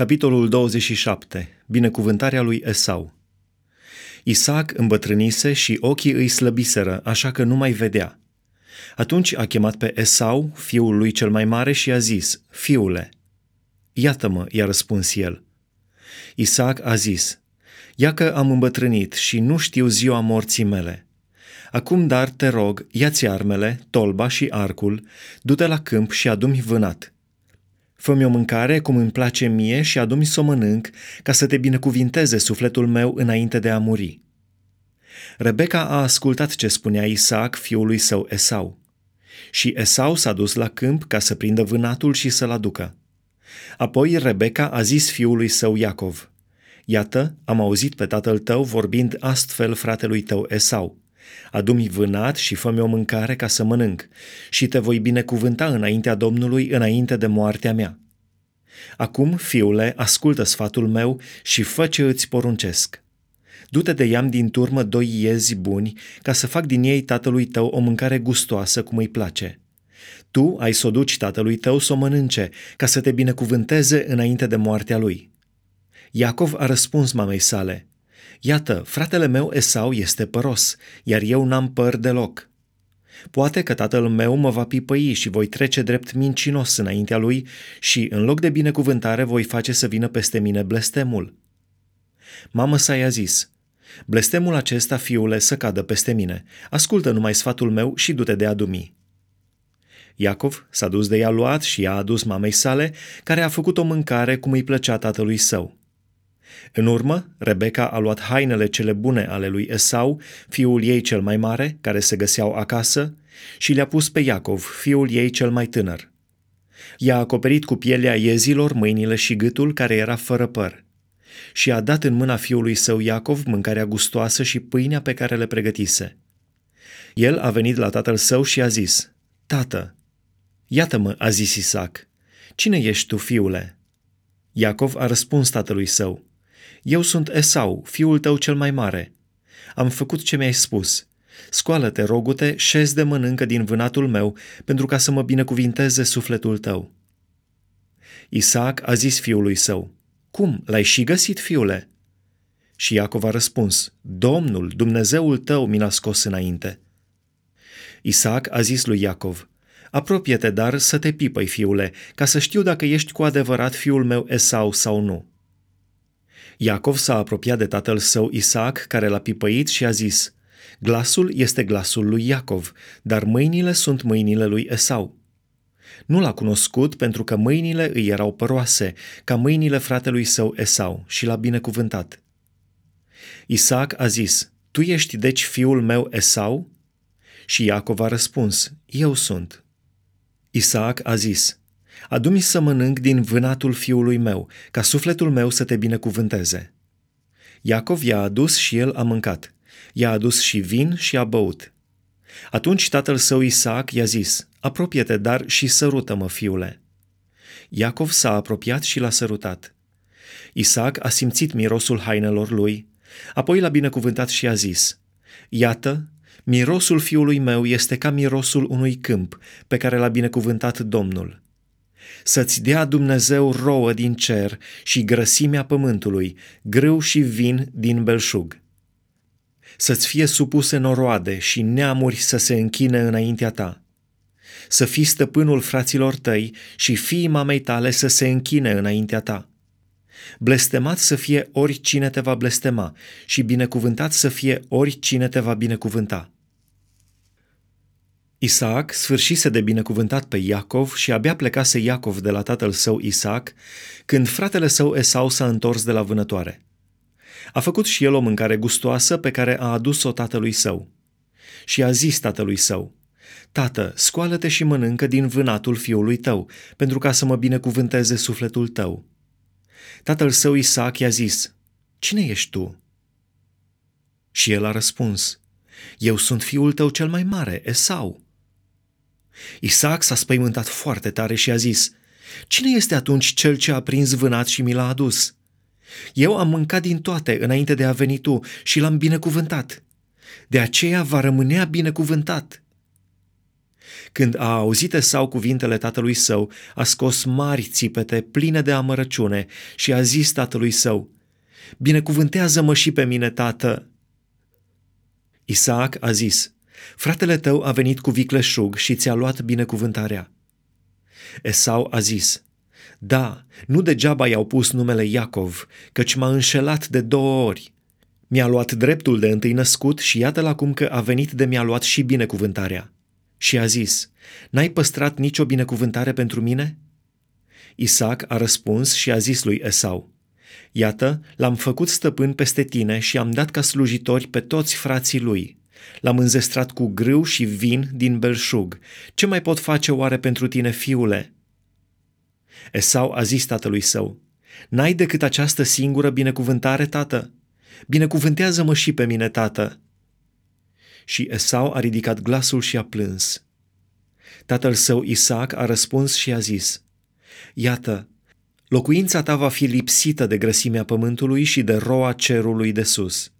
Capitolul 27. Binecuvântarea lui Esau. Isaac îmbătrânise și ochii îi slăbiseră, așa că nu mai vedea. Atunci a chemat pe Esau, fiul lui cel mai mare, și a zis, Fiule, iată-mă, i-a răspuns el. Isaac a zis, Ia că am îmbătrânit și nu știu ziua morții mele. Acum dar te rog, ia-ți armele, tolba și arcul, du-te la câmp și adu-mi vânat Fă-mi o mâncare cum îmi place mie și adu-mi să o mănânc, ca să te binecuvinteze sufletul meu înainte de a muri. Rebecca a ascultat ce spunea Isaac fiului său Esau. Și Esau s-a dus la câmp ca să prindă vânatul și să-l aducă. Apoi Rebecca a zis fiului său Iacov, Iată, am auzit pe tatăl tău vorbind astfel fratelui tău Esau. Adu-mi vânat și fă-mi o mâncare ca să mănânc și te voi binecuvânta înaintea Domnului înainte de moartea mea. Acum, fiule, ascultă sfatul meu și fă ce îți poruncesc. Du-te de iam din turmă doi iezi buni, ca să fac din ei tatălui tău o mâncare gustoasă cum îi place. Tu ai să o duci tatălui tău să o mănânce, ca să te binecuvânteze înainte de moartea lui. Iacov a răspuns mamei sale – Iată, fratele meu Esau este păros, iar eu n-am păr deloc. Poate că tatăl meu mă va pipăi și voi trece drept mincinos înaintea lui și, în loc de binecuvântare, voi face să vină peste mine blestemul. Mama sa i-a zis, blestemul acesta, fiule, să cadă peste mine. Ascultă numai sfatul meu și du-te de adumi. Iacov s-a dus de ea luat și i-a adus mamei sale, care a făcut o mâncare cum îi plăcea tatălui său. În urmă, Rebecca a luat hainele cele bune ale lui Esau, fiul ei cel mai mare, care se găseau acasă, și le-a pus pe Iacov, fiul ei cel mai tânăr. I-a acoperit cu pielea iezilor mâinile și gâtul care era fără păr și a dat în mâna fiului său Iacov mâncarea gustoasă și pâinea pe care le pregătise. El a venit la tatăl său și a zis, Tată, iată-mă, a zis Isaac, cine ești tu, fiule? Iacov a răspuns tatălui său, eu sunt Esau, fiul tău cel mai mare. Am făcut ce mi-ai spus. Scoală-te, rogute, șezi de mănâncă din vânatul meu, pentru ca să mă binecuvinteze sufletul tău. Isaac a zis fiului său, Cum, l-ai și găsit, fiule? Și Iacov a răspuns, Domnul, Dumnezeul tău, mi l-a scos înainte. Isaac a zis lui Iacov, Apropie-te, dar să te pipăi, fiule, ca să știu dacă ești cu adevărat fiul meu Esau sau nu. Iacov s-a apropiat de tatăl său Isaac, care l-a pipăit și a zis, Glasul este glasul lui Iacov, dar mâinile sunt mâinile lui Esau. Nu l-a cunoscut pentru că mâinile îi erau păroase, ca mâinile fratelui său Esau, și l-a binecuvântat. Isaac a zis, Tu ești deci fiul meu Esau? Și Iacov a răspuns, Eu sunt. Isaac a zis, Adu-mi să mănânc din vânatul fiului meu, ca sufletul meu să te binecuvânteze. Iacov i-a adus și el a mâncat. I-a adus și vin și a băut. Atunci tatăl său Isaac i-a zis, apropie-te, dar și sărută-mă, fiule. Iacov s-a apropiat și l-a sărutat. Isaac a simțit mirosul hainelor lui, apoi l-a binecuvântat și a zis, Iată, mirosul fiului meu este ca mirosul unui câmp pe care l-a binecuvântat Domnul să-ți dea Dumnezeu rouă din cer și grăsimea pământului, grâu și vin din belșug. Să-ți fie supuse noroade și neamuri să se închine înaintea ta. Să fii stăpânul fraților tăi și fiii mamei tale să se închine înaintea ta. Blestemat să fie oricine te va blestema și binecuvântat să fie oricine te va binecuvânta. Isaac sfârșise de binecuvântat pe Iacov și abia plecase Iacov de la tatăl său Isaac, când fratele său Esau s-a întors de la vânătoare. A făcut și el o mâncare gustoasă pe care a adus-o tatălui său. Și a zis tatălui său, Tată, scoală-te și mănâncă din vânatul fiului tău, pentru ca să mă binecuvânteze sufletul tău. Tatăl său Isaac i-a zis, Cine ești tu? Și el a răspuns, Eu sunt fiul tău cel mai mare, Esau. Isaac s-a spăimântat foarte tare și a zis, Cine este atunci cel ce a prins vânat și mi l-a adus? Eu am mâncat din toate înainte de a veni tu și l-am binecuvântat. De aceea va rămânea binecuvântat. Când a auzit Esau cuvintele tatălui său, a scos mari țipete pline de amărăciune și a zis tatălui său, Binecuvântează-mă și pe mine, tată! Isaac a zis, Fratele tău a venit cu vicleșug și ți-a luat binecuvântarea. Esau a zis, Da, nu degeaba i-au pus numele Iacov, căci m-a înșelat de două ori. Mi-a luat dreptul de întâi născut și iată-l acum că a venit de mi-a luat și binecuvântarea. Și a zis, N-ai păstrat nicio binecuvântare pentru mine? Isaac a răspuns și a zis lui Esau, Iată, l-am făcut stăpân peste tine și am dat ca slujitori pe toți frații lui. L-am înzestrat cu grâu și vin din belșug. Ce mai pot face oare pentru tine, fiule?" Esau a zis tatălui său, N-ai decât această singură binecuvântare, tată? Binecuvântează-mă și pe mine, tată!" Și Esau a ridicat glasul și a plâns. Tatăl său Isaac a răspuns și a zis, Iată, locuința ta va fi lipsită de grăsimea pământului și de roa cerului de sus.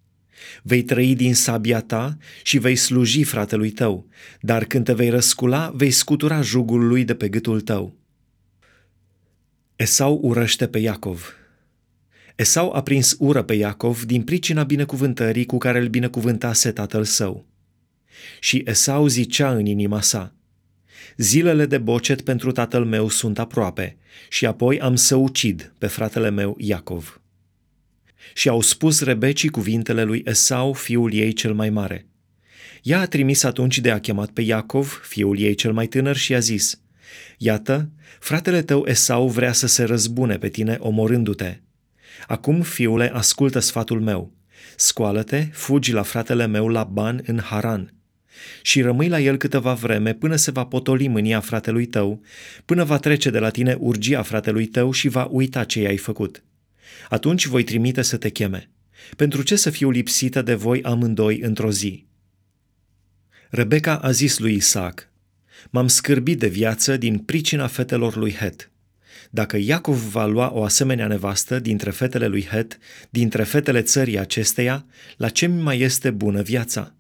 Vei trăi din sabia ta și vei sluji fratelui tău, dar când te vei răscula, vei scutura jugul lui de pe gâtul tău. Esau urăște pe Iacov. Esau a prins ură pe Iacov din pricina binecuvântării cu care îl binecuvântase tatăl său. Și Esau zicea în inima sa, Zilele de bocet pentru tatăl meu sunt aproape și apoi am să ucid pe fratele meu Iacov. Și au spus Rebecii cuvintele lui Esau, fiul ei cel mai mare. Ea a trimis atunci de a chemat pe Iacov, fiul ei cel mai tânăr, și a zis, Iată, fratele tău Esau vrea să se răzbune pe tine omorându-te. Acum, fiule, ascultă sfatul meu. Scoală-te, fugi la fratele meu Laban în Haran și rămâi la el câteva vreme până se va potoli mânia fratelui tău, până va trece de la tine urgia fratelui tău și va uita ce i-ai făcut. Atunci voi trimite să te cheme. Pentru ce să fiu lipsită de voi amândoi într-o zi? Rebecca a zis lui Isaac, M-am scârbit de viață din pricina fetelor lui Het. Dacă Iacov va lua o asemenea nevastă dintre fetele lui Het, dintre fetele țării acesteia, la ce mi mai este bună viața?